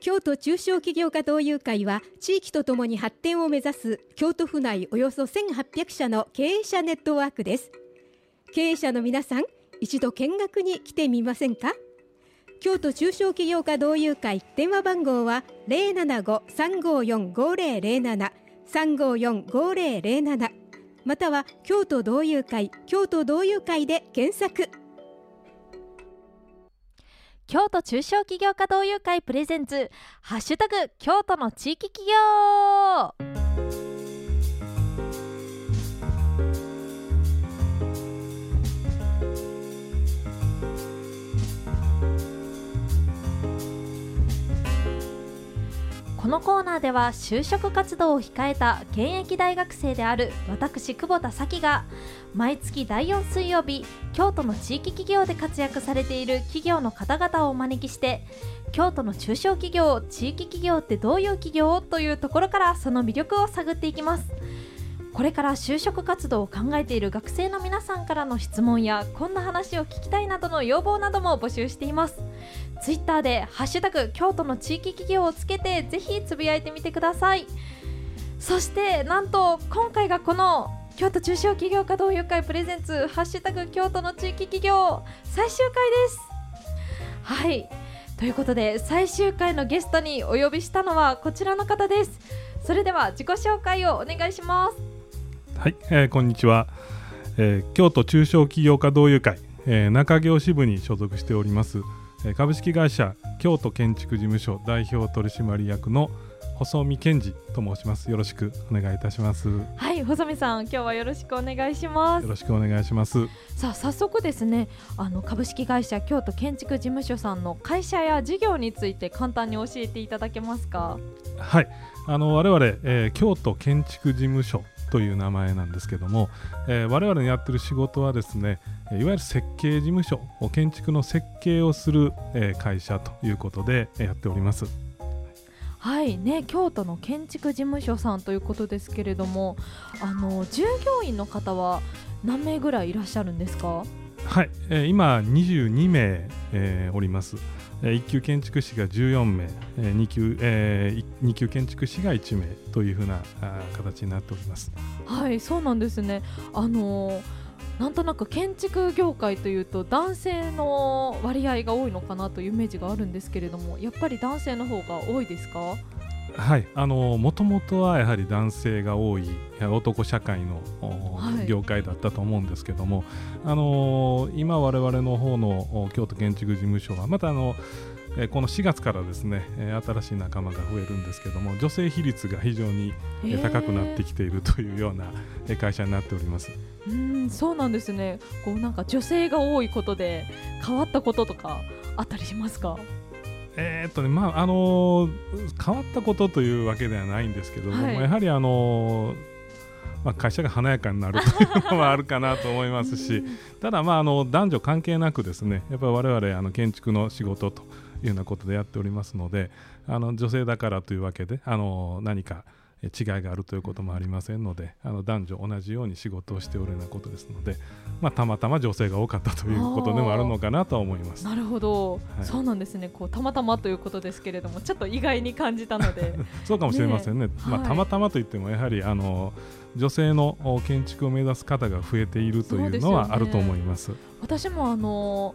京都中小企業家同友会は地域とともに発展を目指す京都府内およそ1800社の経営者ネットワークです。経営者の皆さん一度見学に来てみませんか？京都中小企業家同友会電話番号は075-354-5007 354-5007または京都同友会京都同友会で検索。京都中小企業家同友会プレゼンツハッシュタグ京都の地域企業。のコーナーでは就職活動を控えた現役大学生である私久保田咲が毎月第4水曜日京都の地域企業で活躍されている企業の方々をお招きして京都の中小企業地域企業ってどういう企業というところからその魅力を探っていきます。これから就職活動を考えている学生の皆さんからの質問やこんな話を聞きたいなどの要望なども募集しています。ツイッターでハッシュタグ京都の地域企業をつけてぜひつぶやいてみてください。そしてなんと今回がこの京都中小企業家同友会プレゼンツハッシュタグ京都の地域企業最終回ですはいということで最終回のゲストにお呼びしたのはこちらの方です。それでは自己紹介をお願いします。はい、えー、こんにちは、えー、京都中小企業家同友会、えー、中京支部に所属しております、株式会社京都建築事務所代表取締役の細見健二と申します。よろしくお願いいたします。はい細見さん今日はよろしくお願いします。よろしくお願いします。さあ早速ですねあの株式会社京都建築事務所さんの会社や事業について簡単に教えていただけますか？はい。あの我々、えー、京都建築事務所という名前なんですけども、えー、我々のやってる仕事はですねいわゆる設計事務所建築の設計をする、えー、会社ということでやっております。はい。ね京都の建築事務所さんということですけれどもあの従業員の方は何名ぐらいいらっしゃるんですか？はい、えー、今22名、えー、おります1級建築士が14名、2級えー、2級建築士が1名というふうな形になっております。はいそうなんですね。あのなんとなく建築業界というと男性の割合が多いのかなというイメージがあるんですけれどもやっぱり男性の方が多いですか？はい。あのもともとはやはり男性が多い男社会の、はい、業界だったと思うんですけども、あの今我々の方の京都建築事務所はまたあのえこの4月からですね、え新しい仲間が増えるんですけども女性比率が非常に、え高くなってきているというような、え会社になっております。うんそうなんですね。こうなんか女性が多いことで変わったこととかあったりしますか？えー、っとねまああのー、変わったことというわけではないんですけども、はい、やはりあのー、まあ、会社が華やかになるというのはあるかなと思いますしただ、まあ、あの男女関係なくですねやっぱり我々あの建築の仕事というようなことでやっておりますのであの女性だからというわけであの何か違いがあるということもありませんのであの男女同じように仕事をしておるようなことですので、まあ、たまたま女性が多かったということでもあるのかなと思います。なるほど、はい、そうなんですね。こうたまたまということですけれどもちょっと意外に感じたので。そうかもしれませんね、ねまあ、たまたまといってもやはりあの女性の建築を目指す方が増えているというのはあると思います。すね、私もあの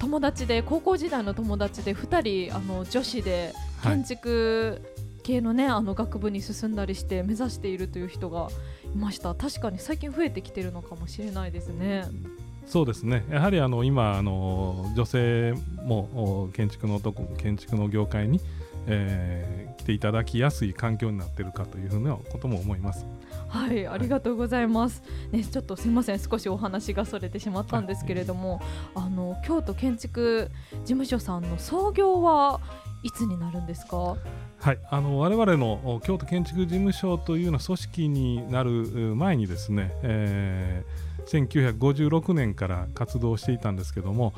友達で高校時代の友達で2人あの女子で建築系のねあの学部に進んだりして目指しているという人がいました。確かに最近増えてきてるのかもしれないですね。そうですね。やはりあの今あの女性も建築の建築の業界に、えー、来ていただきやすい環境になっているかというふうなことも思います。はいありがとうございます、ね、ちょっとすみません。少しお話がそれてしまったんですけれども、あの京都建築事務所さんの創業はいつになるんですか？はい、あの我々の京都建築事務所というような組織になる前にですね、えー、1956年から活動していたんですけども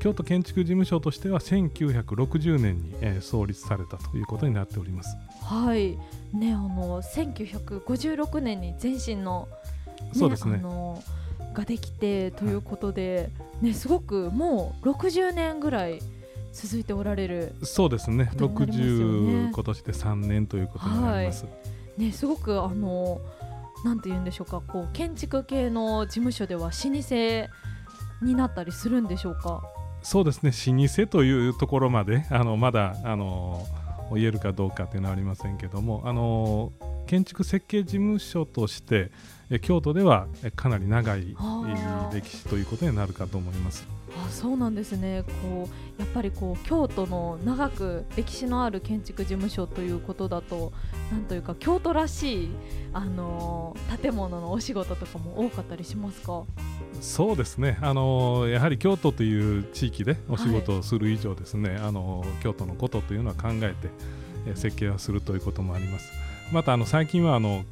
京都建築事務所としては1960年に、えー、創立されたということになっております。はい。ねあの1956年に前身の、ね、そうですね。あのができてということで、はい、ね、すごくもう60年ぐらい続いておられる。そうですね。すよね。60今年で3年ということになります、ねすごくあのなんて言うんでしょうか。こう建築系の事務所では老舗になったりするんでしょうか？そうですね。老舗というところまであのまだあの言えるかどうかというのはありませんけどもあの建築設計事務所としてえ京都ではえかなり長い歴史ということになるかと思います。あそうなんですね。こうやっぱりこう京都の長く歴史のある建築事務所ということだとなんというか京都らしい、あのー建物のお仕事とかも多かったりしますか？そうですね。あのやはり京都という地域でお仕事をする以上ですね、あの京都のことというのは考えてえ設計をするということもあります。またあの最近はあの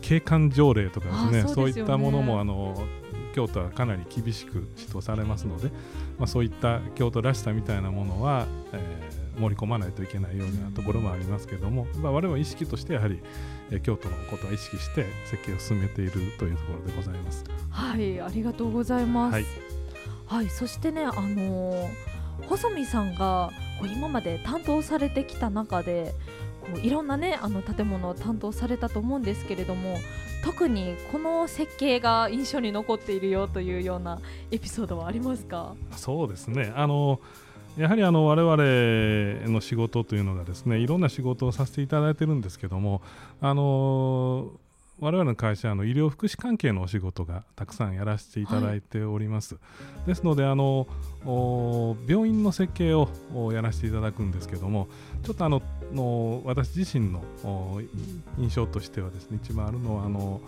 景観条例とかですねあそういったものもあの京都はかなり厳しく指導されますので、まあ、そういった京都らしさみたいなものは、えー盛り込まないといけないようなところもありますけども、まあ、我々は意識としてやはり、えー京都のことは意識して設計を進めているというところでございます。はいありがとうございます。はい。はい、そしてねあのー細見さんがこう今まで担当されてきた中でこういろんなねあの建物を担当されたと思うんですけれども特にこの設計が印象に残っているよというようなエピソードはありますか？そうですね。あのやはりあの我々の仕事というのがですねいろんな仕事をさせていただいているんですけどもあの我々の会社はの医療福祉関係のお仕事がたくさんやらせていただいております、ですのであの病院の設計をやらせていただくんですけどもちょっとあのの私自身の印象としてはですね一番あるのはあの、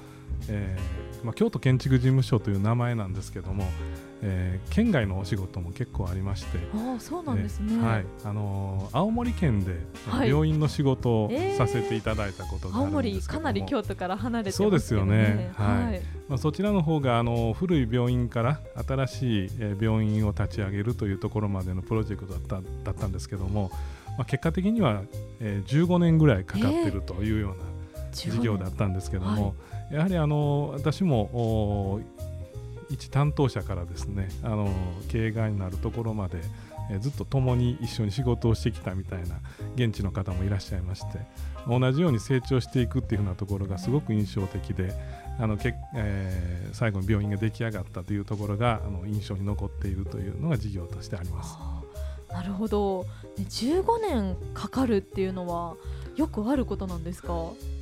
えーまあ、京都建築事務所という名前なんですけども、えー県外のお仕事も結構ありまして、ああそうなんですね、えーはい。あのー青森県ではい。病院の仕事をえーさせていただいたことがあ青るん森かですけども、なり京都から離れてますそうですよね。はい。はい。まあ、そちらの方があの古い病院から新しいえー病院を立ち上げるというところまでのプロジェクトだっただったんですけども、まあ、結果的には、えー15年ぐらいかかってるというような事業だったんですけども、やはりあの私もお一担当者からですねあの経営側になるところまで、えずっと共に一緒に仕事をしてきたみたいな現地の方もいらっしゃいまして同じように成長していくっていうふうなところがすごく印象的であのけ、えー最後に病院が出来上がったというところがあの印象に残っているというのが事業としてあります。なるほど、ね、15年かかるっていうのはよくあることなんですか？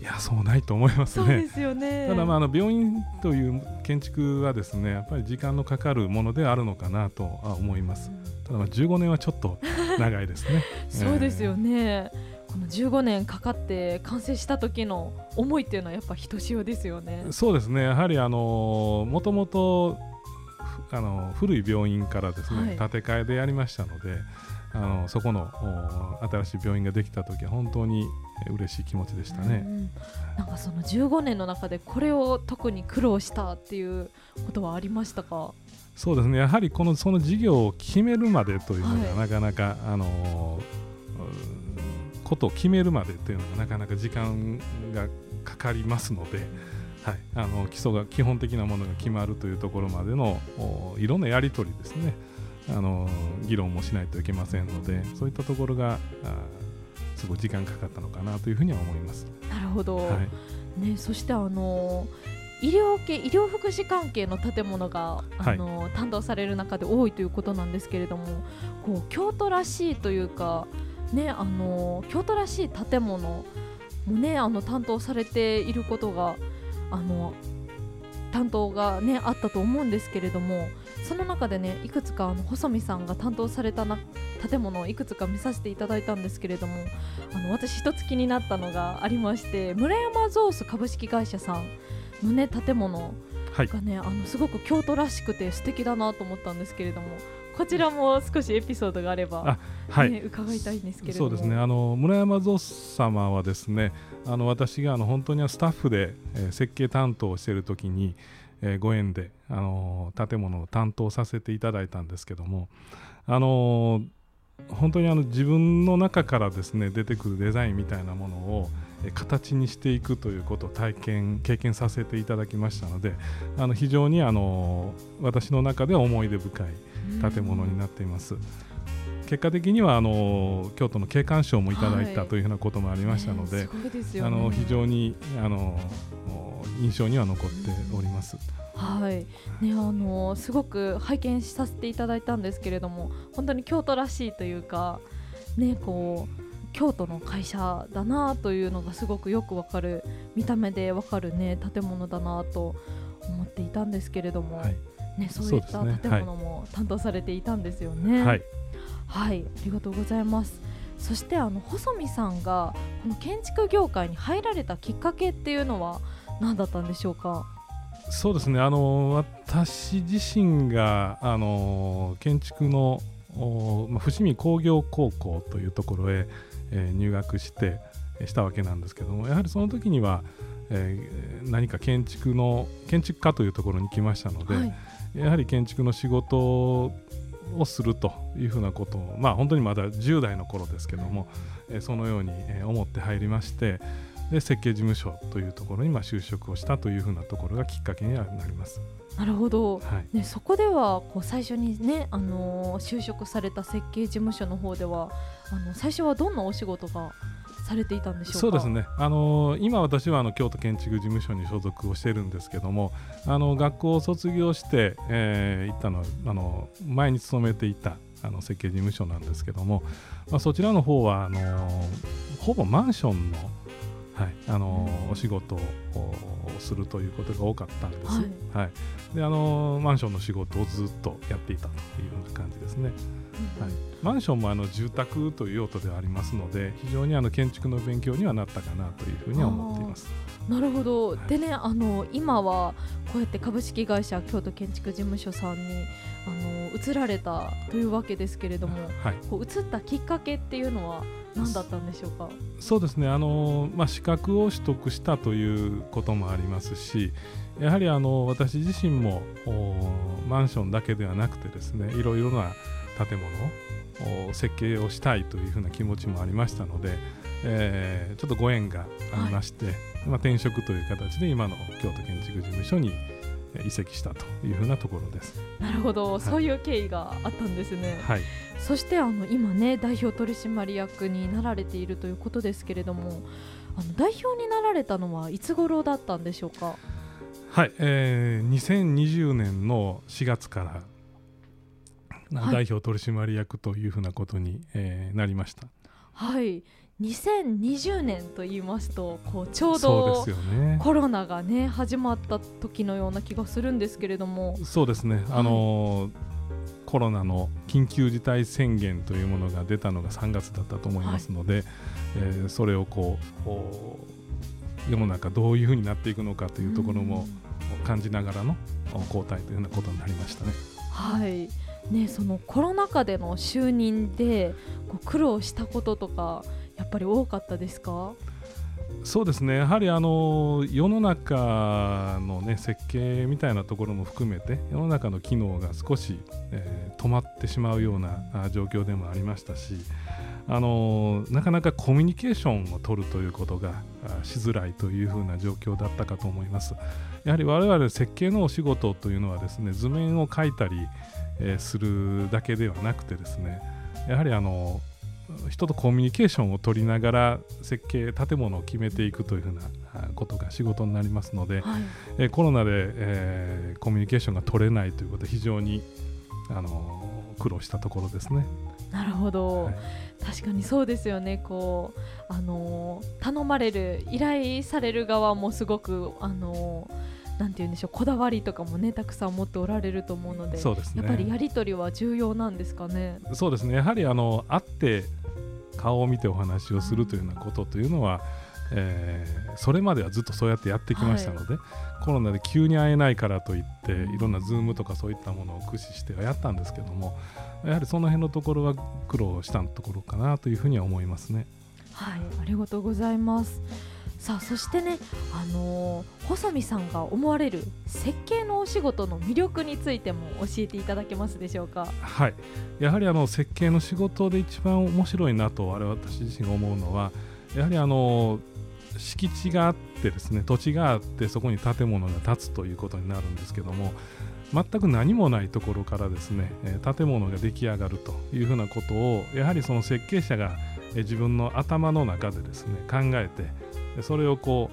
いやそうないと思いますね。そうですよね。ただまああの病院という建築はですねやっぱり時間のかかるものであるのかなとは思います。ただまあ15年はちょっと長いですね。そうですよね、この15年かかって完成した時の思いっていうのはやっぱひとしおですよね。そうですね。やはりあのもともとふあの古い病院からですね、はい。建て替えでやりましたのであのそこのお新しい病院ができた時は本当にえ嬉しい気持ちでしたね。うんなんかその15年の中でこれを特に苦労したっていうことはありましたか？そうですね。やはりこのその事業を決めるまでというのが、はい。なかなかあのうことを決めるまでというのがなかなか時間がかかりますので、はい、あの基礎が基本的なものが決まるというところまでのおいろんなやり取りですねあの議論もしないといけませんのでそういったところがあすごい時間かかったのかなというふうには思います。なるほど、はい。ね、そしてあの医療系医療福祉関係の建物があの、担当される中で多いということなんですけれどもこう京都らしいというか、ね、あの京都らしい建物も、ね、あの担当されていることがあの担当が、ね、あったと思うんですけれどもその中でねいくつかあの細見さんが担当されたな建物をいくつか見させていただいたんですけれどもあの私一つ気になったのがありまして村山ゾース株式会社さんのね建物はい。がねあのすごく京都らしくて素敵だなと思ったんですけれどもこちらも少しエピソードがあればあはい。ね、伺いたいんですけれども。そうですね。あの村山蔵様はですねあの私があの本当にスタッフで、えー設計担当をしている時に、えーご縁であの建物を担当させていただいたんですけどもあの本当にあの自分の中からですね出てくるデザインみたいなものをえー形にしていくということを体験経験させていただきましたのであの非常にあの私の中では思い出深い建物になっています。結果的にはあの京都の景観賞もいただいたというふうなこともありましたので、あの非常にあの印象には残っております。はいね、あのすごく拝見させていただいたんですけれども本当に京都らしいというか、ね、こう京都の会社だなというのがすごくよくわかる見た目でわかる、ね、建物だなと思っていたんですけれども、はい、ね、そういった建物も担当されていたんですよね。はい、はい、ありがとうございます。そしてあの細見さんがこの建築業界に入られたきっかけっていうのは何だったんでしょうか？そうですね。あの私自身があの建築のまあ、伏見工業高校というところへ、えー、入学してしたわけなんですけどもやはりその時には、えー、何か建築の建築家というところに来ましたので、はい、やはり建築の仕事をするというふうなことをまあ本当にまだ10代の頃ですけども、えー、そのように思って入りましてで設計事務所というところにまあ就職をしたというふうなところがきっかけにはなります。なるほど、はい、ね、そこではこう最初にね、あのー、就職された設計事務所の方ではあの最初はどんなお仕事がされていたんでしょうそうですね、あのー、今私はあの京都建築事務所に所属をしているんですけどもあの学校を卒業して、えー、行ったのはあの前に勤めていたあの設計事務所なんですけども、まあ、そちらの方はあのー、ほぼマンションのはい、あのー、お仕事をするということが多かったんです。はい、はい、で、あのー、マンションの仕事をずっとやっていたというような感じですね。はい、マンションもあの住宅という用途ではありますので非常にあの建築の勉強にはなったかなというふうには思っています。なるほど、はい、でねあの今はこうやって株式会社京都建築事務所さんにあの移られたというわけですけれども、はい、こう移ったきっかけっていうのは何だったんでしょうか？そうですね。あの、まあ、資格を取得したということもありますしやはりあの私自身もマンションだけではなくてですねいろいろな建物を設計をしたいというふうな気持ちもありましたので、えー、ちょっとご縁がありまして、はい、まあ、転職という形で今の京都建築事務所に移籍したというふうなところです。なるほど、はい、そういう経緯があったんですね。はい。そしてあの今ね代表取締役になられているということですけれども、あの代表になられたのはいつ頃だったんでしょうか？はい、えー、2020年の4月から代表取締役というふうなことに、えー、なりました。はい2020年と言いますとこうちょうどコロナがね始まった時のような気がするんですけれども。そうですね、あのー、コロナの緊急事態宣言というものが出たのが3月だったと思いますので、はい、えー、それをこう世の中どういうふうになっていくのかというところも感じながらの交代というようなことになりましたね。はい。ね、そのコロナ禍での就任でこう苦労したこととかやっぱり多かったですか？そうですねやはりあの世の中の、ね、設計みたいなところも含めて世の中の機能が少し、えー、止まってしまうような状況でもありましたしあのなかなかコミュニケーションを取るということがしづらいというふうな状況だったかと思います。やはり我々設計のお仕事というのはですね図面を描いたり、えー、するだけではなくてですねやはりあの人とコミュニケーションを取りながら設計建物を決めていくというふうなことが仕事になりますので、はい、えコロナで、えー、コミュニケーションが取れないということで非常にあの苦労したところですね。なるほど、はい、確かにそうですよね。こうあの頼まれる依頼される側もすごくあのなんて言うんでしょうこだわりとかもねたくさん持っておられると思うのでそうです、ね、やっぱりやり取りは重要なんですかね？そうですね。やはりあの会って顔を見てお話をするというようなことというのは、えー、それまではずっとそうやってやってきましたので、はい、コロナで急に会えないからといっていろんな Zoom とかそういったものを駆使してはやったんですけどもやはりその辺のところは苦労したところかなというふうには思いますね。はいありがとうございますさあそしてね、あのー、細見さんが思われる設計のお仕事の魅力についても教えていただけますでしょうか？はいやはりあの設計の仕事で一番面白いなと我々私自身が思うのはやはりあの敷地があってですね土地があってそこに建物が建つということになるんですけども全く何もないところからですね、え建物が出来上がるというふうなことをやはりその設計者が、自分の頭の中でですね考えてそれをこ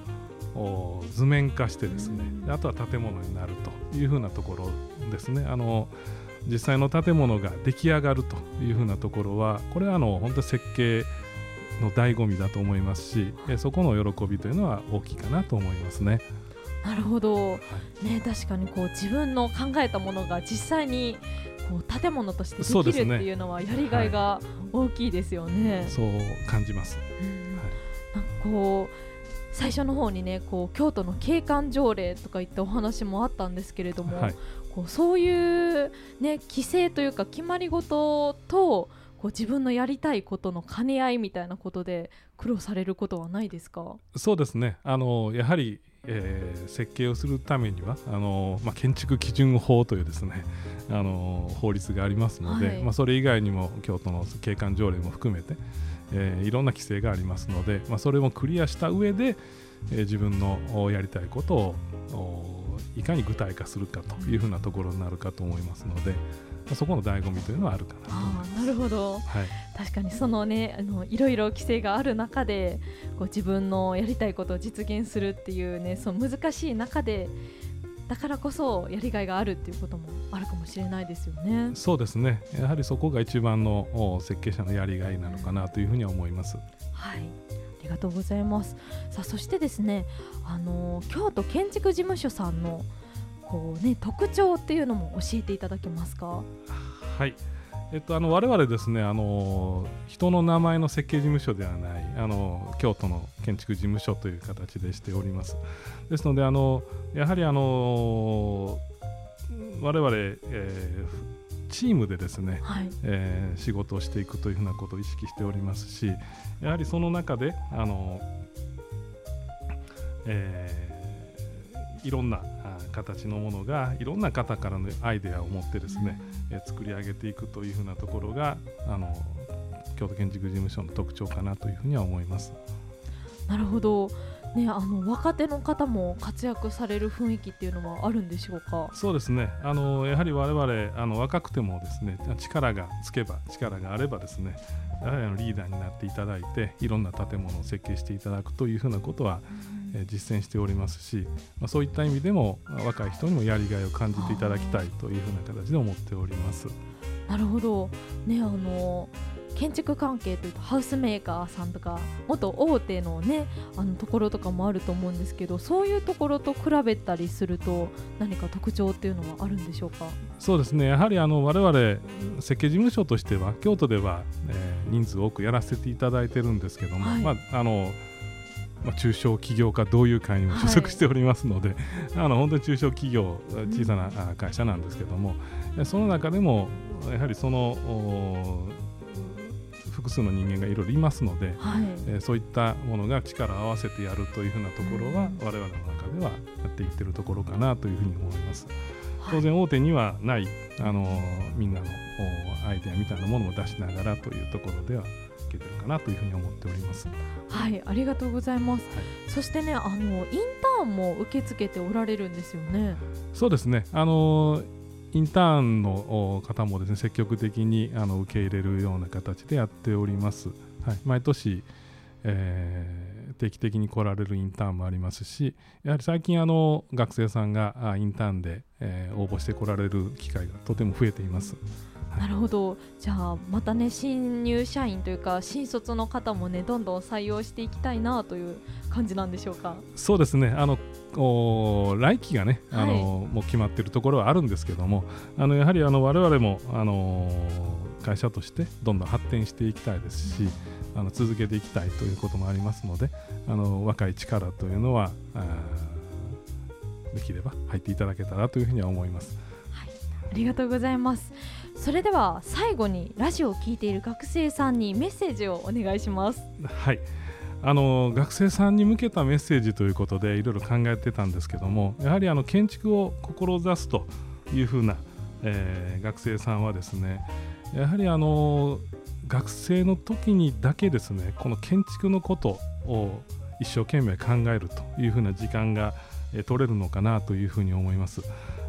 う図面化してですねあとは建物になるというふうなところですね。あの実際の建物が出来上がるというふうなところはこれはあの本当に設計の醍醐味だと思いますしそこの喜びというのは大きいかなと思いますね。なるほど、はい、ね、確かにこう自分の考えたものが実際にこう建物としてできるっていうのはやりがいが大きいですよね。そう感じます、うん、はい、なんかこう最初の方にねこう京都の景観条例とかいったお話もあったんですけれども、はい、こうそういう、ね、規制というか決まり事とこう自分のやりたいことの兼ね合いみたいなことで苦労されることはないですか？そうですね。あのやはり、えー、設計をするためにはあの、まあ、建築基準法というですねあの法律がありますので、はい、まあ、それ以外にも京都の景観条例も含めて、えー、いろんな規制がありますので、まあ、それもクリアした上で、えー、自分のやりたいことをいかに具体化するかというふうなところになるかと思いますので、そこの醍醐味というのはあるかなあなるほど、はい、確かにそのねあのいろいろ規制がある中でこう自分のやりたいことを実現するっていうねその難しい中でだからこそやりがいがあるっていうこともあるかもしれないですよね。そうですね。やはりそこが一番の設計者のやりがいなのかなというふうには思います。はい。ありがとうございます。さあそしてですね、あの京都建築事務所さんのこうね特徴っていうのも教えていただけますか？はい。えっと、あの我々ですねあの人の名前の設計事務所ではないあの京都の建築事務所という形でしております。ですのであのやはりあの我々、えー、チームでですね、はい、えー、仕事をしていくというふうなことを意識しておりますしやはりその中であの、えー、いろんな形のものがいろんな方からのアイデアを持ってですね、うん、え作り上げていくというふうなところがあの京都建築事務所の特徴かなというふうには思います。なるほど。ね、あの若手の方も活躍される雰囲気っていうのはあるんでしょうか？そうですね。あのやはり我々あの若くてもですね力がつけば力があればですねやはりあのリーダーになっていただいていろんな建物を設計していただくというふうなことは、うん、え実践しておりますし、まあ、そういった意味でも若い人にもやりがいを感じていただきたいというふうな形で思っております。なるほど。ねあの建築関係というとハウスメーカーさんとか元大手のねあのところとかもあると思うんですけどそういうところと比べたりすると何か特徴っていうのはあるんでしょうか？そうですね。やはりあの我々設計事務所としては京都では、えー、人数多くやらせていただいてるんですけども、はい、まああのまあ、中小企業家同友会にも所属しておりますので、はい、あの本当に中小企業小さな会社なんですけども、うん、その中でもやはりその複数の人間がいろいろいますので、はい、えー、そういったものが力を合わせてやるというふうなところは、うん、我々の中ではやっていってるところかなというふうに思います。当然大手にはない、あのみんなのアイデアみたいなものも出しながらというところではいけてるかなというふうに思っております。はいありがとうございます。はい、そしてねあのインターンも受け付けておられるんですよね。そうですねあのインターンの方もですね積極的にあの受け入れるような形でやっております。はい、毎年、えー、定期的に来られるインターンもありますしやはり最近あの学生さんがインターンで、えー、応募してこられる機会がとても増えています。なるほど。じゃあまたね新入社員というか新卒の方もねどんどん採用していきたいなという感じなんでしょうか？そうですね。あの来期がねあの、はい、もう決まっているところはあるんですけどもあのやはりあの我々もあの会社としてどんどん発展していきたいですし、あの続けていきたいということもありますのであの若い力というのはできれば入っていただけたらというふうには思います。はい、ありがとうございます。それでは最後にラジオを聴いている学生さんにメッセージをお願いします。はいあの学生さんに向けたメッセージということでいろいろ考えてたんですけどもやはりあの建築を志すというふうな、えー、学生さんはですねやはりあの学生の時にだけですねこの建築のことを一生懸命考えるというふうな時間が、えー、取れるのかなというふうに思います。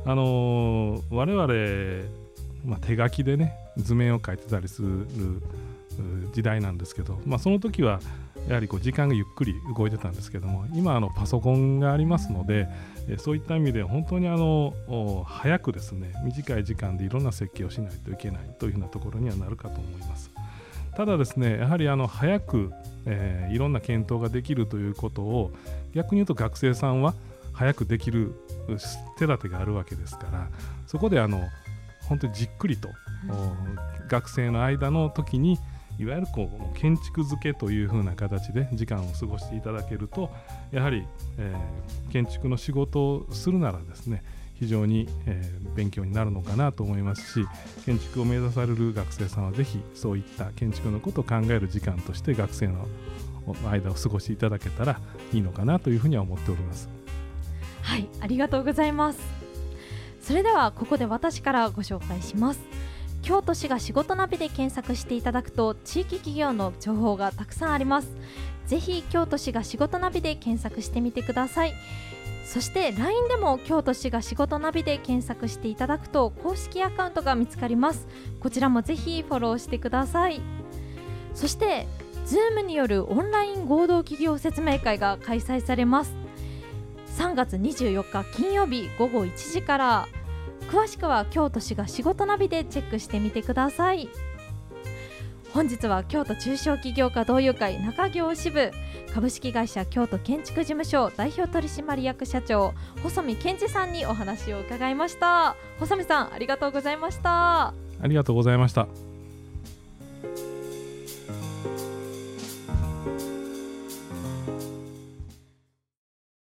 あの、我々、まあ、手書きでね図面を書いてたりする時代なんですけど、まあ、その時はやはりこう時間がゆっくり動いてたんですけども今あのパソコンがありますのでそういった意味で本当にあの早くですね短い時間でいろんな設計をしないといけないというふうなところにはなるかと思います。ただですねやはりあの早く、えー、いろんな検討ができるということを逆に言うと学生さんは早くできる手立てがあるわけですからそこであの本当にじっくりと、学生の間の時にいわゆるこう建築付けというふうな形で時間を過ごしていただけるとやはり、えー、建築の仕事をするならですね非常に、えー、勉強になるのかなと思いますし建築を目指される学生さんはぜひそういった建築のことを考える時間として学生の間を過ごしていただけたらいいのかなというふうには思っております。はいありがとうございますそれではここで私からご紹介します。京都市が仕事ナビで検索していただくと地域企業の情報がたくさんあります。ぜひ京都市が仕事ナビで検索してみてください。そして LINE でも京都市が仕事ナビで検索していただくと公式アカウントが見つかります。こちらもぜひフォローしてください。そして Zoom によるオンライン合同企業説明会が開催されます。3月24日金曜日午後1時から。詳しくは京都市が仕事ナビでチェックしてみてください。本日は京都中小企業家同友会中京支部。株式会社京都建築事務所代表取締役社長細見健二さんにお話を伺いました。細見さんありがとうございました。ありがとうございました。